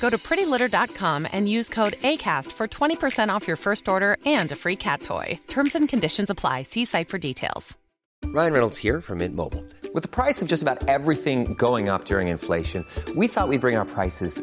Go to prettylitter.com and use code ACAST for 20% off your first order and a free cat toy. Terms and conditions apply. See site for details. Ryan Reynolds here from Mint Mobile. With the price of just about everything going up during inflation, we thought we'd bring our prices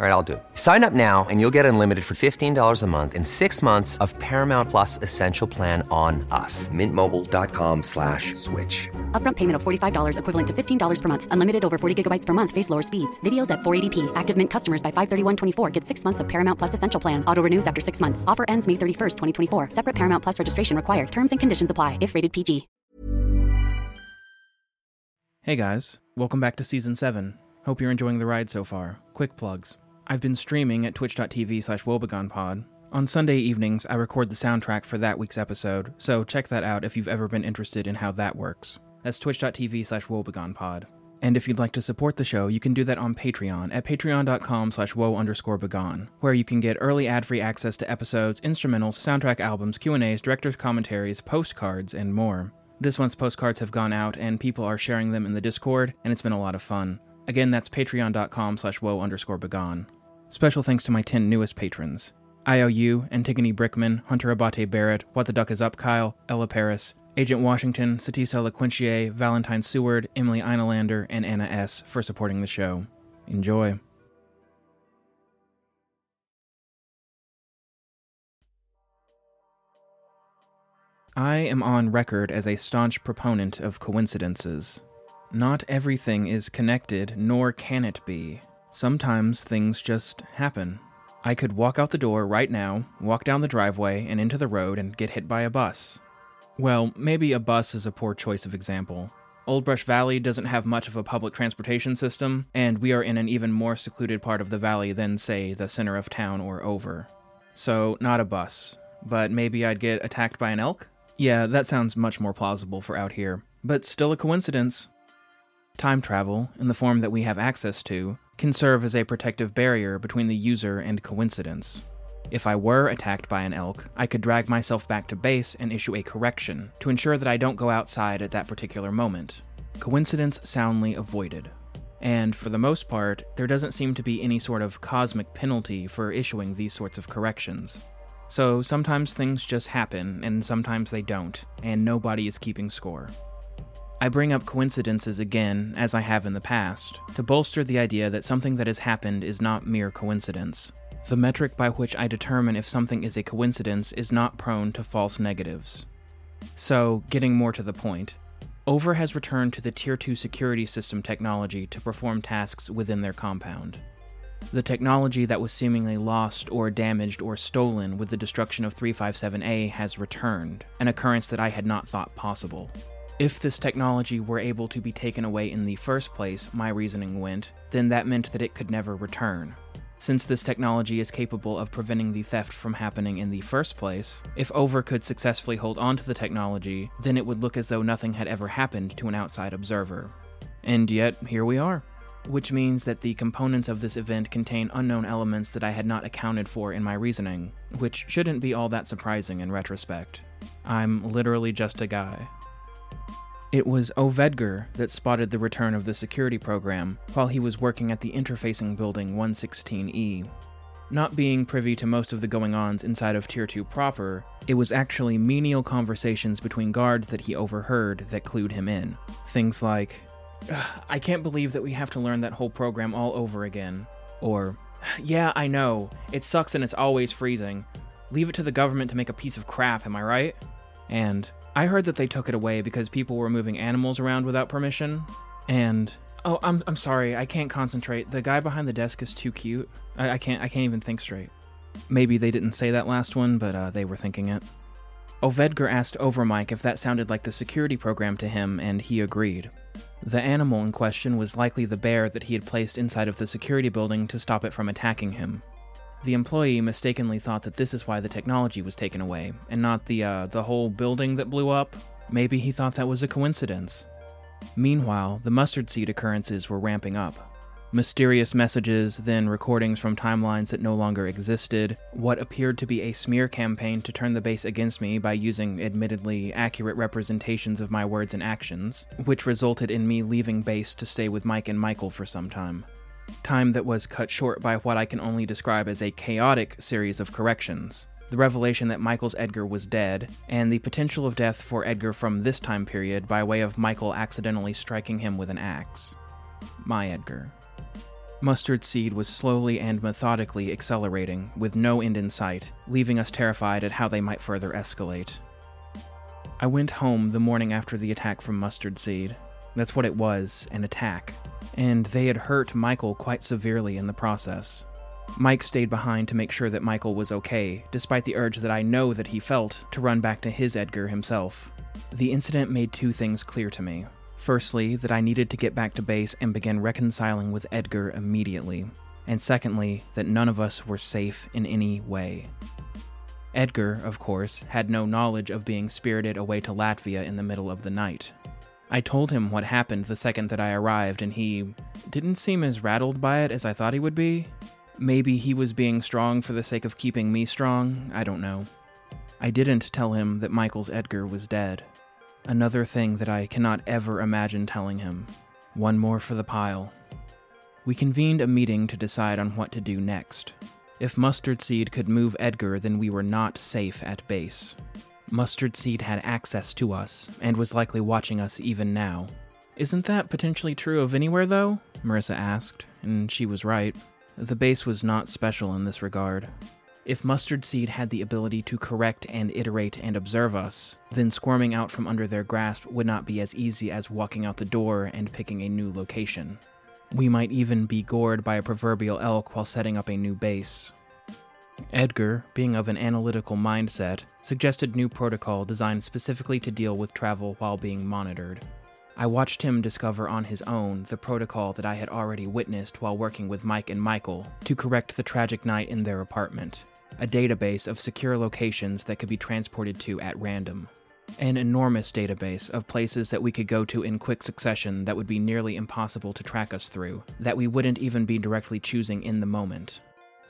All right, I'll do it. Sign up now and you'll get unlimited for $15 a month in six months of Paramount Plus Essential Plan on us. Mintmobile.com slash switch. Upfront payment of $45 equivalent to $15 per month. Unlimited over 40 gigabytes per month. Face lower speeds. Videos at 480p. Active Mint customers by 531.24 get six months of Paramount Plus Essential Plan. Auto renews after six months. Offer ends May 31st, 2024. Separate Paramount Plus registration required. Terms and conditions apply if rated PG. Hey guys, welcome back to Season 7. Hope you're enjoying the ride so far. Quick plugs. I've been streaming at twitch.tv slash woebegonepod. On Sunday evenings, I record the soundtrack for that week's episode, so check that out if you've ever been interested in how that works. That's twitch.tv slash woebegonepod. And if you'd like to support the show, you can do that on Patreon at patreon.com slash woe underscore where you can get early ad-free access to episodes, instrumentals, soundtrack albums, Q&As, director's commentaries, postcards, and more. This month's postcards have gone out, and people are sharing them in the Discord, and it's been a lot of fun. Again, that's patreon.com slash woe underscore begone. Special thanks to my 10 newest patrons. IOU, Antigone Brickman, Hunter Abate Barrett, What the Duck is Up Kyle, Ella Paris, Agent Washington, Satisa LaQuintier, Valentine Seward, Emily Einolander, and Anna S. for supporting the show. Enjoy. I am on record as a staunch proponent of coincidences. Not everything is connected, nor can it be. Sometimes things just happen. I could walk out the door right now, walk down the driveway and into the road and get hit by a bus. Well, maybe a bus is a poor choice of example. Old Brush Valley doesn't have much of a public transportation system, and we are in an even more secluded part of the valley than, say, the center of town or over. So, not a bus. But maybe I'd get attacked by an elk? Yeah, that sounds much more plausible for out here. But still a coincidence. Time travel, in the form that we have access to, can serve as a protective barrier between the user and coincidence. If I were attacked by an elk, I could drag myself back to base and issue a correction to ensure that I don't go outside at that particular moment. Coincidence soundly avoided. And for the most part, there doesn't seem to be any sort of cosmic penalty for issuing these sorts of corrections. So sometimes things just happen, and sometimes they don't, and nobody is keeping score. I bring up coincidences again, as I have in the past, to bolster the idea that something that has happened is not mere coincidence. The metric by which I determine if something is a coincidence is not prone to false negatives. So, getting more to the point, Over has returned to the Tier 2 security system technology to perform tasks within their compound. The technology that was seemingly lost or damaged or stolen with the destruction of 357A has returned, an occurrence that I had not thought possible. If this technology were able to be taken away in the first place, my reasoning went, then that meant that it could never return. Since this technology is capable of preventing the theft from happening in the first place, if Over could successfully hold onto the technology, then it would look as though nothing had ever happened to an outside observer. And yet, here we are. which means that the components of this event contain unknown elements that I had not accounted for in my reasoning, which shouldn't be all that surprising in retrospect. I'm literally just a guy. It was Ovedgar that spotted the return of the security program while he was working at the interfacing building 116E. Not being privy to most of the going ons inside of Tier 2 proper, it was actually menial conversations between guards that he overheard that clued him in. Things like, I can't believe that we have to learn that whole program all over again. Or, yeah, I know, it sucks and it's always freezing. Leave it to the government to make a piece of crap, am I right? And, I heard that they took it away because people were moving animals around without permission. And, oh, I'm, I'm sorry, I can't concentrate. The guy behind the desk is too cute. I, I can't, I can't even think straight. Maybe they didn't say that last one, but uh, they were thinking it. Ovedgar asked Overmike if that sounded like the security program to him, and he agreed. The animal in question was likely the bear that he had placed inside of the security building to stop it from attacking him. The employee mistakenly thought that this is why the technology was taken away, and not the uh, the whole building that blew up. Maybe he thought that was a coincidence. Meanwhile, the mustard seed occurrences were ramping up mysterious messages, then recordings from timelines that no longer existed, what appeared to be a smear campaign to turn the base against me by using admittedly accurate representations of my words and actions, which resulted in me leaving base to stay with Mike and Michael for some time. Time that was cut short by what I can only describe as a chaotic series of corrections. The revelation that Michael's Edgar was dead, and the potential of death for Edgar from this time period by way of Michael accidentally striking him with an axe. My Edgar. Mustard Seed was slowly and methodically accelerating, with no end in sight, leaving us terrified at how they might further escalate. I went home the morning after the attack from Mustard Seed. That's what it was an attack. And they had hurt Michael quite severely in the process. Mike stayed behind to make sure that Michael was okay, despite the urge that I know that he felt to run back to his Edgar himself. The incident made two things clear to me. Firstly, that I needed to get back to base and begin reconciling with Edgar immediately. And secondly, that none of us were safe in any way. Edgar, of course, had no knowledge of being spirited away to Latvia in the middle of the night. I told him what happened the second that I arrived, and he didn't seem as rattled by it as I thought he would be. Maybe he was being strong for the sake of keeping me strong, I don't know. I didn't tell him that Michael's Edgar was dead. Another thing that I cannot ever imagine telling him. One more for the pile. We convened a meeting to decide on what to do next. If Mustard Seed could move Edgar, then we were not safe at base. Mustard Seed had access to us, and was likely watching us even now. Isn't that potentially true of anywhere, though? Marissa asked, and she was right. The base was not special in this regard. If Mustard Seed had the ability to correct and iterate and observe us, then squirming out from under their grasp would not be as easy as walking out the door and picking a new location. We might even be gored by a proverbial elk while setting up a new base. Edgar, being of an analytical mindset, suggested new protocol designed specifically to deal with travel while being monitored. I watched him discover on his own the protocol that I had already witnessed while working with Mike and Michael to correct the tragic night in their apartment a database of secure locations that could be transported to at random. An enormous database of places that we could go to in quick succession that would be nearly impossible to track us through, that we wouldn't even be directly choosing in the moment.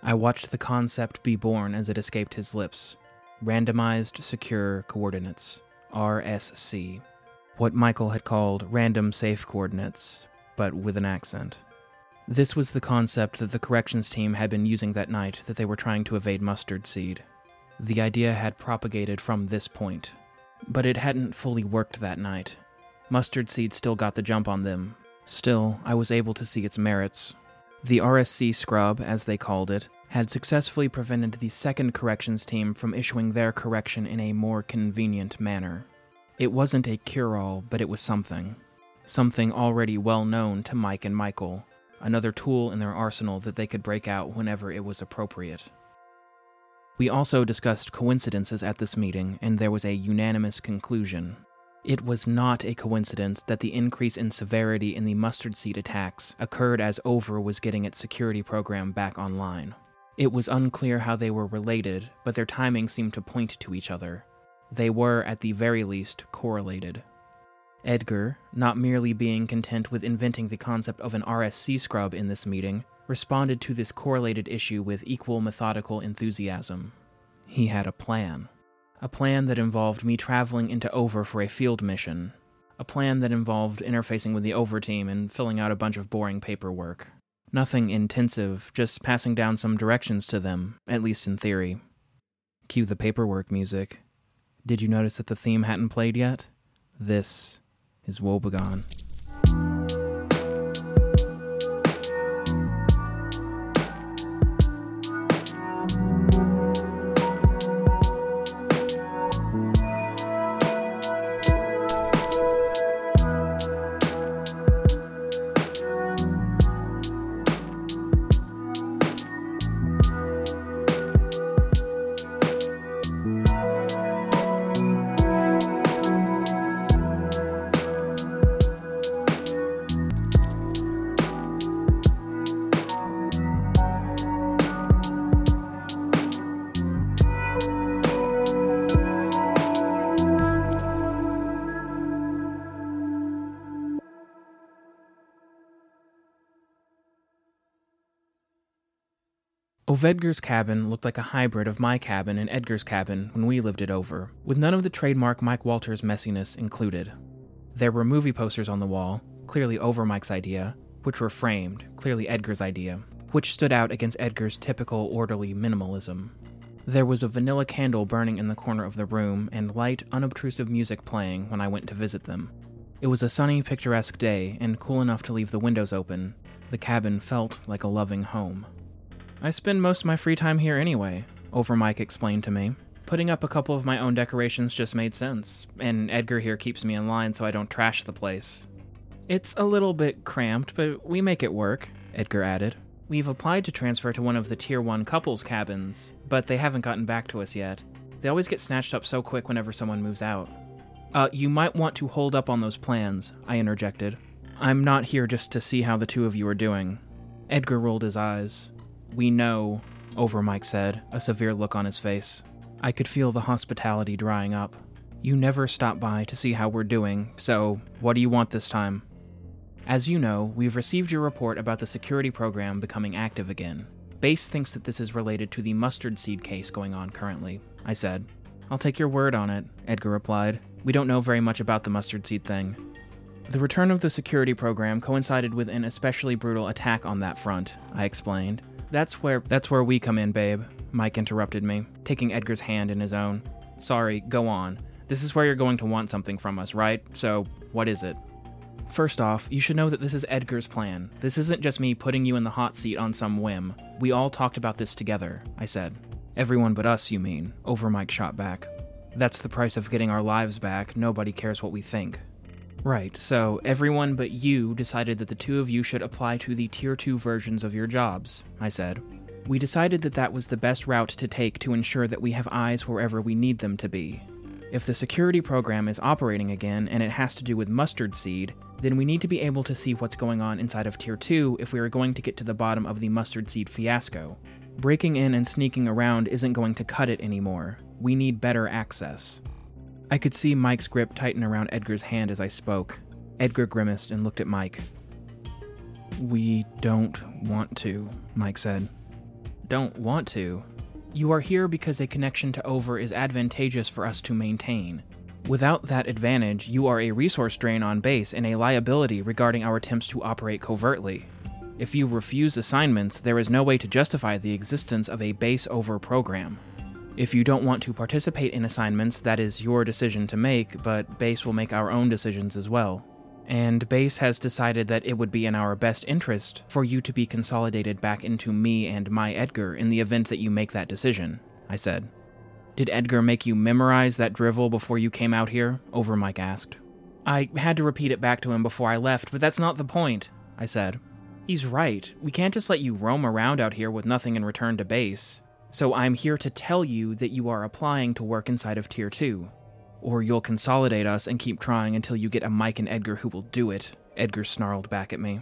I watched the concept be born as it escaped his lips Randomized Secure Coordinates, RSC. What Michael had called Random Safe Coordinates, but with an accent. This was the concept that the corrections team had been using that night that they were trying to evade Mustard Seed. The idea had propagated from this point. But it hadn't fully worked that night. Mustard Seed still got the jump on them. Still, I was able to see its merits. The RSC scrub, as they called it, had successfully prevented the second corrections team from issuing their correction in a more convenient manner. It wasn't a cure all, but it was something. Something already well known to Mike and Michael another tool in their arsenal that they could break out whenever it was appropriate. We also discussed coincidences at this meeting, and there was a unanimous conclusion. It was not a coincidence that the increase in severity in the mustard seed attacks occurred as Over was getting its security program back online. It was unclear how they were related, but their timing seemed to point to each other. They were, at the very least, correlated. Edgar, not merely being content with inventing the concept of an RSC scrub in this meeting, responded to this correlated issue with equal methodical enthusiasm. He had a plan. A plan that involved me traveling into Over for a field mission. A plan that involved interfacing with the Over team and filling out a bunch of boring paperwork. Nothing intensive, just passing down some directions to them, at least in theory. Cue the paperwork music. Did you notice that the theme hadn't played yet? This is Woebegone. Ovedgar's cabin looked like a hybrid of my cabin and Edgar's cabin when we lived it over, with none of the trademark Mike Walters messiness included. There were movie posters on the wall, clearly over Mike's idea, which were framed, clearly Edgar's idea, which stood out against Edgar's typical orderly minimalism. There was a vanilla candle burning in the corner of the room and light, unobtrusive music playing when I went to visit them. It was a sunny, picturesque day and cool enough to leave the windows open. The cabin felt like a loving home. I spend most of my free time here anyway, Over Mike explained to me. Putting up a couple of my own decorations just made sense, and Edgar here keeps me in line so I don't trash the place. It's a little bit cramped, but we make it work, Edgar added. We've applied to transfer to one of the Tier 1 couples cabins, but they haven't gotten back to us yet. They always get snatched up so quick whenever someone moves out. Uh, you might want to hold up on those plans, I interjected. I'm not here just to see how the two of you are doing. Edgar rolled his eyes. We know, Over Mike said, a severe look on his face. I could feel the hospitality drying up. You never stop by to see how we're doing, so what do you want this time? As you know, we've received your report about the security program becoming active again. Base thinks that this is related to the mustard seed case going on currently, I said. I'll take your word on it, Edgar replied. We don't know very much about the mustard seed thing. The return of the security program coincided with an especially brutal attack on that front, I explained. That's where that's where we come in, babe. Mike interrupted me, taking Edgar's hand in his own. Sorry, go on. This is where you're going to want something from us, right? So, what is it? First off, you should know that this is Edgar's plan. This isn't just me putting you in the hot seat on some whim. We all talked about this together, I said. Everyone but us, you mean, over Mike shot back. That's the price of getting our lives back. Nobody cares what we think. Right, so everyone but you decided that the two of you should apply to the Tier 2 versions of your jobs, I said. We decided that that was the best route to take to ensure that we have eyes wherever we need them to be. If the security program is operating again and it has to do with mustard seed, then we need to be able to see what's going on inside of Tier 2 if we are going to get to the bottom of the mustard seed fiasco. Breaking in and sneaking around isn't going to cut it anymore. We need better access. I could see Mike's grip tighten around Edgar's hand as I spoke. Edgar grimaced and looked at Mike. We don't want to, Mike said. Don't want to? You are here because a connection to Over is advantageous for us to maintain. Without that advantage, you are a resource drain on base and a liability regarding our attempts to operate covertly. If you refuse assignments, there is no way to justify the existence of a base over program. If you don't want to participate in assignments, that is your decision to make, but Base will make our own decisions as well. And Base has decided that it would be in our best interest for you to be consolidated back into me and my Edgar in the event that you make that decision, I said. Did Edgar make you memorize that drivel before you came out here? Over Mike asked. I had to repeat it back to him before I left, but that's not the point, I said. He's right. We can't just let you roam around out here with nothing in return to base. So I'm here to tell you that you are applying to work inside of Tier 2. Or you'll consolidate us and keep trying until you get a Mike and Edgar who will do it, Edgar snarled back at me.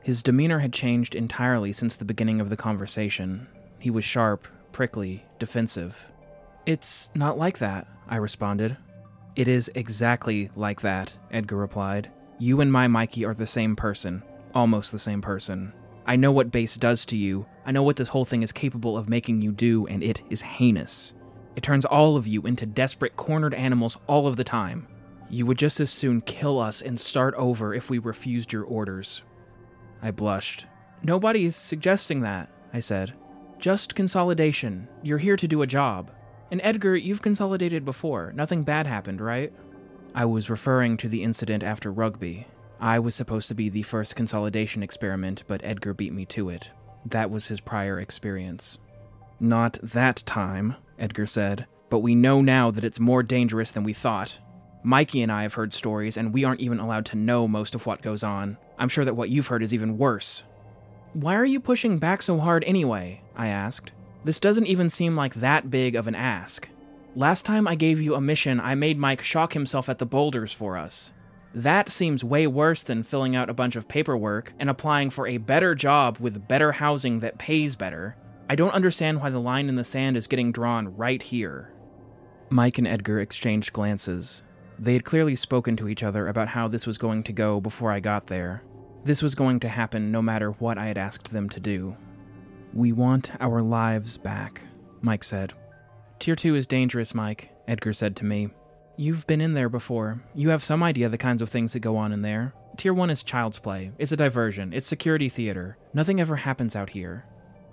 His demeanor had changed entirely since the beginning of the conversation. He was sharp, prickly, defensive. It's not like that, I responded. It is exactly like that, Edgar replied. You and my Mikey are the same person, almost the same person. I know what base does to you. I know what this whole thing is capable of making you do, and it is heinous. It turns all of you into desperate, cornered animals all of the time. You would just as soon kill us and start over if we refused your orders. I blushed. Nobody is suggesting that, I said. Just consolidation. You're here to do a job. And Edgar, you've consolidated before. Nothing bad happened, right? I was referring to the incident after rugby. I was supposed to be the first consolidation experiment, but Edgar beat me to it. That was his prior experience. Not that time, Edgar said, but we know now that it's more dangerous than we thought. Mikey and I have heard stories, and we aren't even allowed to know most of what goes on. I'm sure that what you've heard is even worse. Why are you pushing back so hard anyway? I asked. This doesn't even seem like that big of an ask. Last time I gave you a mission, I made Mike shock himself at the boulders for us. That seems way worse than filling out a bunch of paperwork and applying for a better job with better housing that pays better. I don't understand why the line in the sand is getting drawn right here. Mike and Edgar exchanged glances. They had clearly spoken to each other about how this was going to go before I got there. This was going to happen no matter what I had asked them to do. We want our lives back, Mike said. Tier 2 is dangerous, Mike, Edgar said to me. You've been in there before. You have some idea the kinds of things that go on in there. Tier 1 is child's play. It's a diversion. It's security theater. Nothing ever happens out here.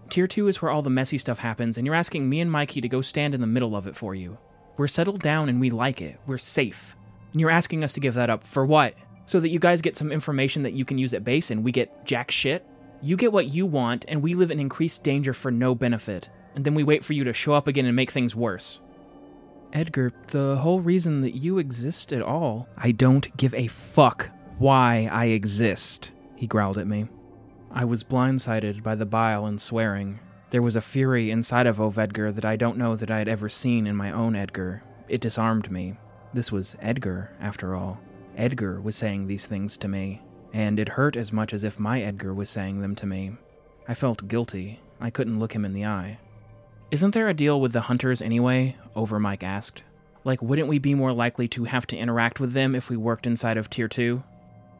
Tier 2 is where all the messy stuff happens, and you're asking me and Mikey to go stand in the middle of it for you. We're settled down and we like it. We're safe. And you're asking us to give that up for what? So that you guys get some information that you can use at base and we get jack shit? You get what you want, and we live in increased danger for no benefit. And then we wait for you to show up again and make things worse. Edgar, the whole reason that you exist at all. I don't give a fuck why I exist, he growled at me. I was blindsided by the bile and swearing. There was a fury inside of Ovedgar that I don't know that I had ever seen in my own Edgar. It disarmed me. This was Edgar, after all. Edgar was saying these things to me, and it hurt as much as if my Edgar was saying them to me. I felt guilty. I couldn't look him in the eye. Isn't there a deal with the hunters anyway? Over Mike asked. Like, wouldn't we be more likely to have to interact with them if we worked inside of Tier 2?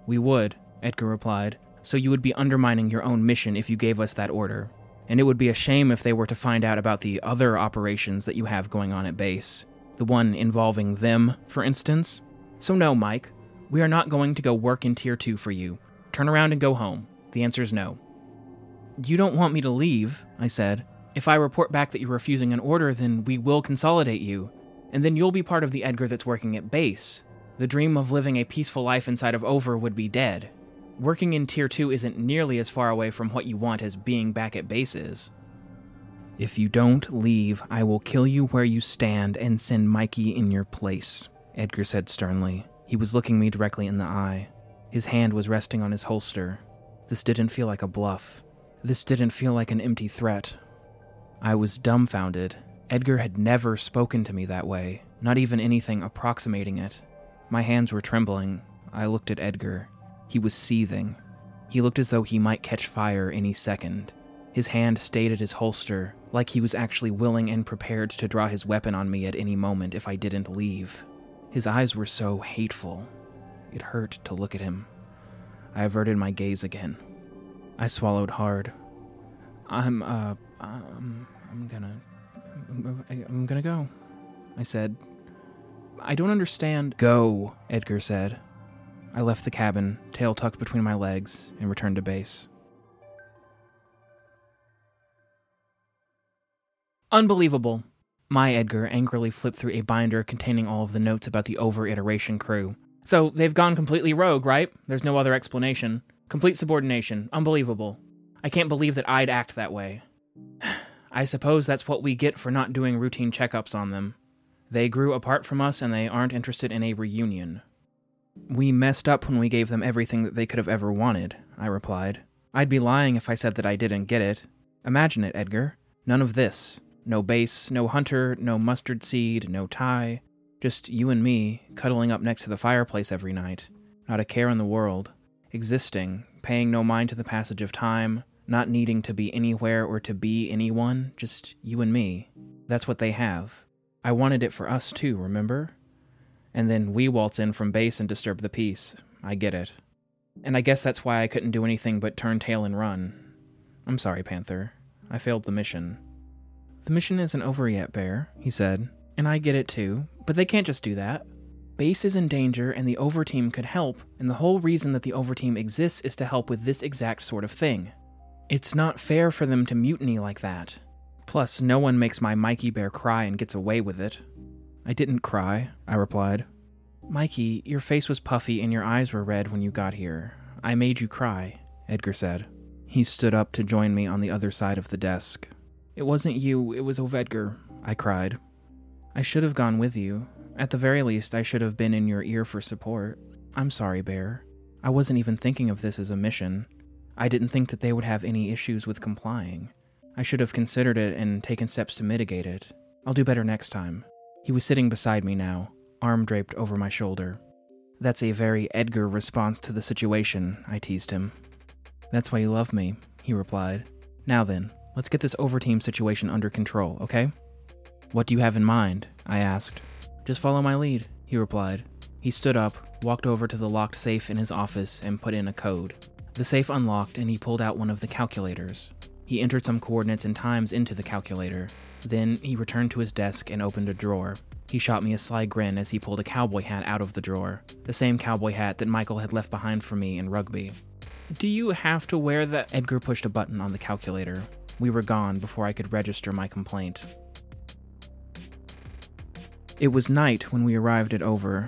We would, Edgar replied. So you would be undermining your own mission if you gave us that order. And it would be a shame if they were to find out about the other operations that you have going on at base. The one involving them, for instance. So, no, Mike. We are not going to go work in Tier 2 for you. Turn around and go home. The answer is no. You don't want me to leave, I said. If I report back that you're refusing an order, then we will consolidate you. And then you'll be part of the Edgar that's working at base. The dream of living a peaceful life inside of Over would be dead. Working in Tier 2 isn't nearly as far away from what you want as being back at base is. If you don't leave, I will kill you where you stand and send Mikey in your place, Edgar said sternly. He was looking me directly in the eye. His hand was resting on his holster. This didn't feel like a bluff. This didn't feel like an empty threat. I was dumbfounded. Edgar had never spoken to me that way, not even anything approximating it. My hands were trembling. I looked at Edgar. He was seething. He looked as though he might catch fire any second. His hand stayed at his holster, like he was actually willing and prepared to draw his weapon on me at any moment if I didn't leave. His eyes were so hateful. It hurt to look at him. I averted my gaze again. I swallowed hard. I'm, uh, um, I'm gonna. I'm gonna go, I said. I don't understand. Go, Edgar said. I left the cabin, tail tucked between my legs, and returned to base. Unbelievable. My Edgar angrily flipped through a binder containing all of the notes about the over iteration crew. So they've gone completely rogue, right? There's no other explanation. Complete subordination. Unbelievable. I can't believe that I'd act that way. I suppose that's what we get for not doing routine checkups on them. They grew apart from us and they aren't interested in a reunion. We messed up when we gave them everything that they could have ever wanted, I replied. I'd be lying if I said that I didn't get it. Imagine it, Edgar. None of this. No base, no hunter, no mustard seed, no tie. Just you and me, cuddling up next to the fireplace every night. Not a care in the world. Existing, paying no mind to the passage of time, not needing to be anywhere or to be anyone, just you and me. That's what they have. I wanted it for us too, remember? And then we waltz in from base and disturb the peace. I get it. And I guess that's why I couldn't do anything but turn tail and run. I'm sorry, Panther. I failed the mission. The mission isn't over yet, Bear, he said. And I get it too, but they can't just do that. Base is in danger and the Overteam could help, and the whole reason that the Overteam exists is to help with this exact sort of thing. It's not fair for them to mutiny like that. Plus, no one makes my Mikey Bear cry and gets away with it. I didn't cry, I replied. Mikey, your face was puffy and your eyes were red when you got here. I made you cry, Edgar said. He stood up to join me on the other side of the desk. It wasn't you, it was Ovedgar, I cried. I should have gone with you. At the very least, I should have been in your ear for support. I'm sorry, Bear. I wasn't even thinking of this as a mission. I didn't think that they would have any issues with complying. I should have considered it and taken steps to mitigate it. I'll do better next time. He was sitting beside me now, arm draped over my shoulder. That's a very Edgar response to the situation, I teased him. That's why you love me, he replied. Now then, let's get this overteam situation under control, okay? What do you have in mind? I asked. Just follow my lead, he replied. He stood up, walked over to the locked safe in his office, and put in a code. The safe unlocked, and he pulled out one of the calculators. He entered some coordinates and times into the calculator. Then he returned to his desk and opened a drawer. He shot me a sly grin as he pulled a cowboy hat out of the drawer, the same cowboy hat that Michael had left behind for me in rugby. Do you have to wear that? Edgar pushed a button on the calculator. We were gone before I could register my complaint. It was night when we arrived at Over.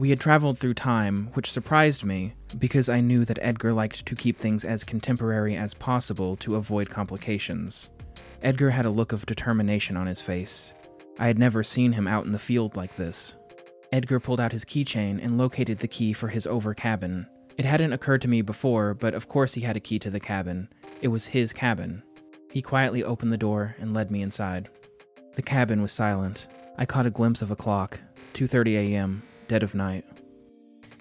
We had traveled through time, which surprised me, because I knew that Edgar liked to keep things as contemporary as possible to avoid complications. Edgar had a look of determination on his face. I had never seen him out in the field like this. Edgar pulled out his keychain and located the key for his over cabin. It hadn't occurred to me before, but of course he had a key to the cabin. It was his cabin. He quietly opened the door and led me inside. The cabin was silent. I caught a glimpse of a clock, 2:30 a.m., dead of night.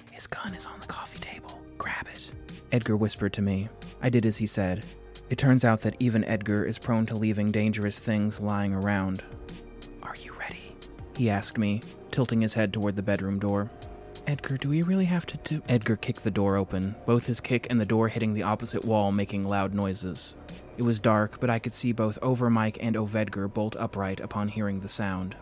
His gun is on the coffee table. Grab it. Edgar whispered to me. I did as he said. It turns out that even Edgar is prone to leaving dangerous things lying around. Are you ready? He asked me, tilting his head toward the bedroom door. Edgar, do we really have to do. Edgar kicked the door open, both his kick and the door hitting the opposite wall making loud noises. It was dark, but I could see both Overmike and Ovedgar bolt upright upon hearing the sound.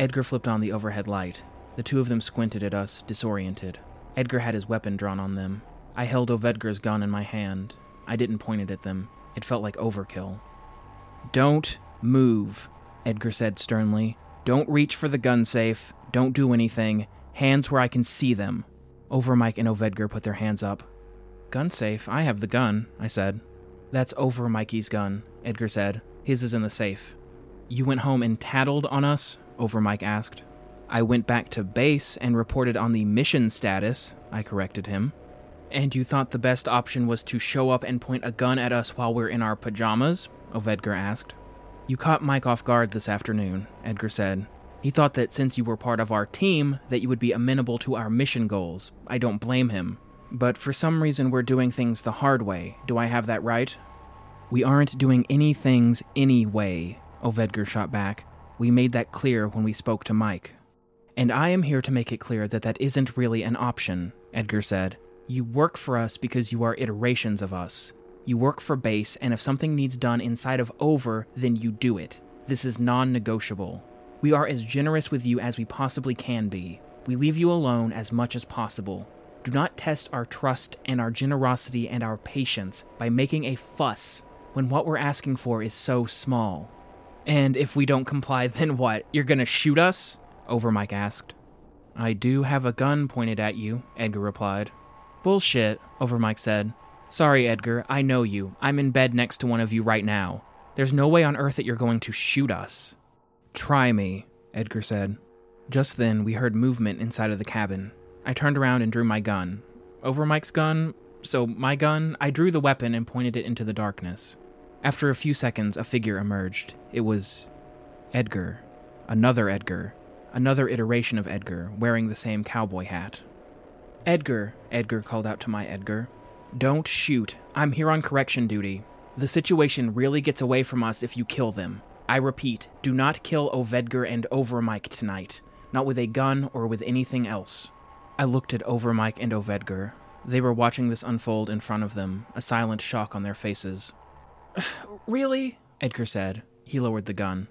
Edgar flipped on the overhead light. The two of them squinted at us, disoriented. Edgar had his weapon drawn on them. I held Ovedgar's gun in my hand. I didn't point it at them. It felt like overkill. Don't move, Edgar said sternly. Don't reach for the gun safe. Don't do anything. Hands where I can see them. Overmike and Ovedgar put their hands up. Gun safe? I have the gun, I said. That's over Mikey's gun, Edgar said. His is in the safe. You went home and tattled on us? Overmike asked. I went back to base and reported on the mission status, I corrected him. And you thought the best option was to show up and point a gun at us while we're in our pajamas? Ovedgar asked. You caught Mike off guard this afternoon, Edgar said. He thought that since you were part of our team, that you would be amenable to our mission goals. I don't blame him. But for some reason, we're doing things the hard way. Do I have that right? We aren't doing any things anyway, Ovedgar shot back. We made that clear when we spoke to Mike. And I am here to make it clear that that isn't really an option, Edgar said. You work for us because you are iterations of us. You work for base, and if something needs done inside of over, then you do it. This is non negotiable. We are as generous with you as we possibly can be. We leave you alone as much as possible. Do not test our trust and our generosity and our patience by making a fuss when what we're asking for is so small. And if we don't comply, then what? You're gonna shoot us? Overmike asked. I do have a gun pointed at you, Edgar replied. Bullshit, Overmike said. Sorry, Edgar, I know you. I'm in bed next to one of you right now. There's no way on earth that you're going to shoot us. Try me, Edgar said. Just then, we heard movement inside of the cabin. I turned around and drew my gun. Over Mike's gun, so my gun, I drew the weapon and pointed it into the darkness. After a few seconds, a figure emerged. It was Edgar. Another Edgar. Another iteration of Edgar, wearing the same cowboy hat. Edgar, Edgar called out to my Edgar. Don't shoot. I'm here on correction duty. The situation really gets away from us if you kill them. I repeat, do not kill Ovedgar and Overmike tonight. not with a gun or with anything else. I looked at Overmike and Ovedgar. They were watching this unfold in front of them, a silent shock on their faces. really? Edgar said. He lowered the gun.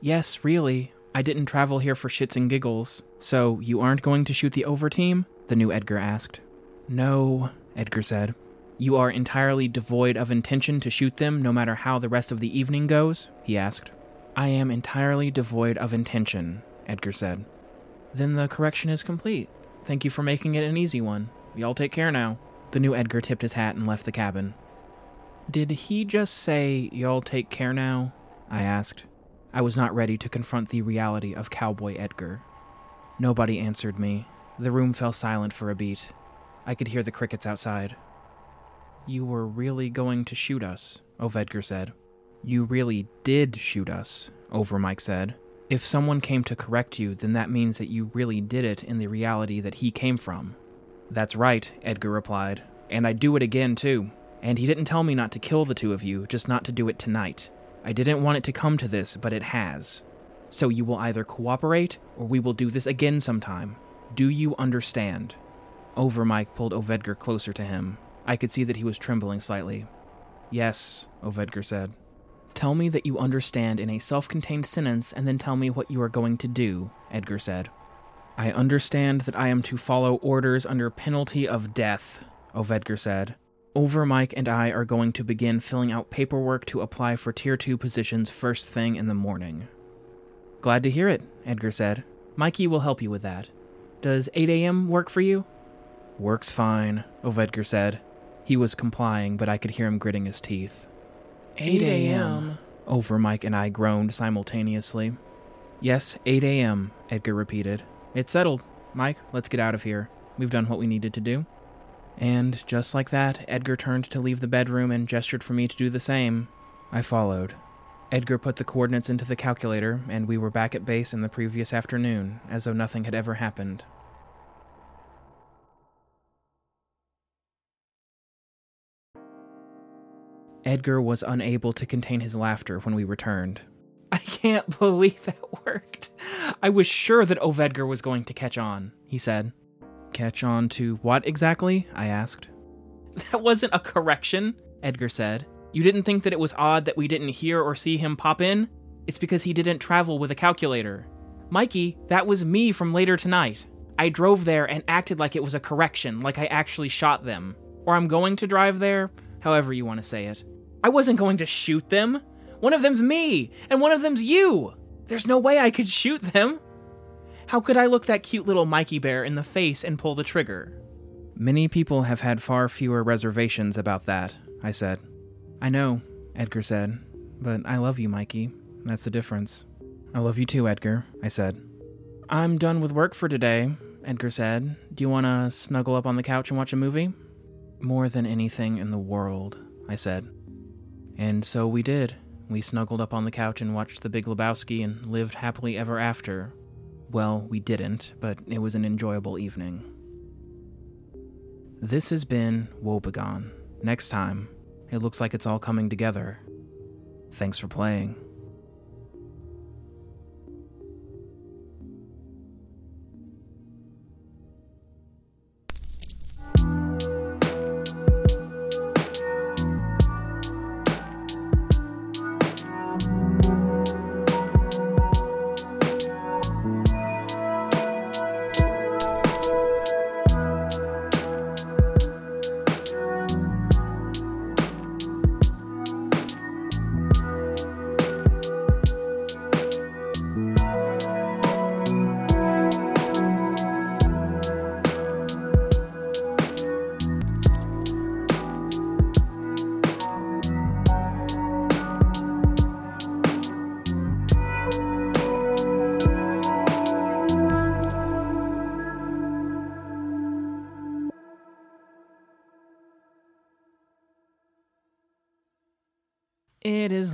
Yes, really. I didn't travel here for shits and giggles. So, you aren't going to shoot the over team? The new Edgar asked. No, Edgar said. You are entirely devoid of intention to shoot them no matter how the rest of the evening goes? He asked. I am entirely devoid of intention, Edgar said. Then the correction is complete. Thank you for making it an easy one. Y'all take care now. The new Edgar tipped his hat and left the cabin. Did he just say, Y'all take care now? I asked. I was not ready to confront the reality of Cowboy Edgar. Nobody answered me. The room fell silent for a beat. I could hear the crickets outside. You were really going to shoot us, Ovedgar said. You really did shoot us, Overmike said. If someone came to correct you, then that means that you really did it in the reality that he came from. That's right, Edgar replied. And I'd do it again, too. And he didn't tell me not to kill the two of you, just not to do it tonight. I didn't want it to come to this, but it has. So you will either cooperate, or we will do this again sometime. Do you understand? Overmike pulled Ovedgar closer to him. I could see that he was trembling slightly. Yes, Ovedgar said. Tell me that you understand in a self contained sentence, and then tell me what you are going to do, Edgar said. I understand that I am to follow orders under penalty of death, Ovedgar said. Overmike and I are going to begin filling out paperwork to apply for Tier 2 positions first thing in the morning. Glad to hear it, Edgar said. Mikey will help you with that. Does 8 a.m. work for you? Works fine, Ovedgar said. He was complying, but I could hear him gritting his teeth. 8 a.m. Overmike and I groaned simultaneously. Yes, 8 a.m., Edgar repeated. It's settled. Mike, let's get out of here. We've done what we needed to do. And just like that, Edgar turned to leave the bedroom and gestured for me to do the same. I followed. Edgar put the coordinates into the calculator, and we were back at base in the previous afternoon, as though nothing had ever happened. Edgar was unable to contain his laughter when we returned. I can't believe that worked. I was sure that Ovedgar was going to catch on, he said. Catch on to what exactly? I asked. That wasn't a correction, Edgar said. You didn't think that it was odd that we didn't hear or see him pop in? It's because he didn't travel with a calculator. Mikey, that was me from later tonight. I drove there and acted like it was a correction, like I actually shot them. Or I'm going to drive there, however you want to say it. I wasn't going to shoot them. One of them's me, and one of them's you. There's no way I could shoot them. How could I look that cute little Mikey bear in the face and pull the trigger? Many people have had far fewer reservations about that, I said. I know, Edgar said, but I love you, Mikey. That's the difference. I love you too, Edgar, I said. I'm done with work for today, Edgar said. Do you want to snuggle up on the couch and watch a movie? More than anything in the world, I said. And so we did. We snuggled up on the couch and watched The Big Lebowski and lived happily ever after. Well, we didn't, but it was an enjoyable evening. This has been Woebegone. Next time, it looks like it's all coming together. Thanks for playing.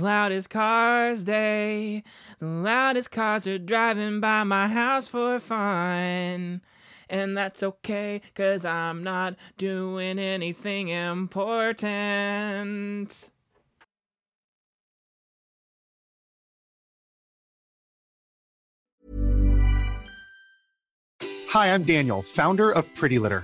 It is loud as cars day. The loudest cars are driving by my house for fun. And that's okay, cause I'm not doing anything important. Hi, I'm Daniel, founder of Pretty Litter.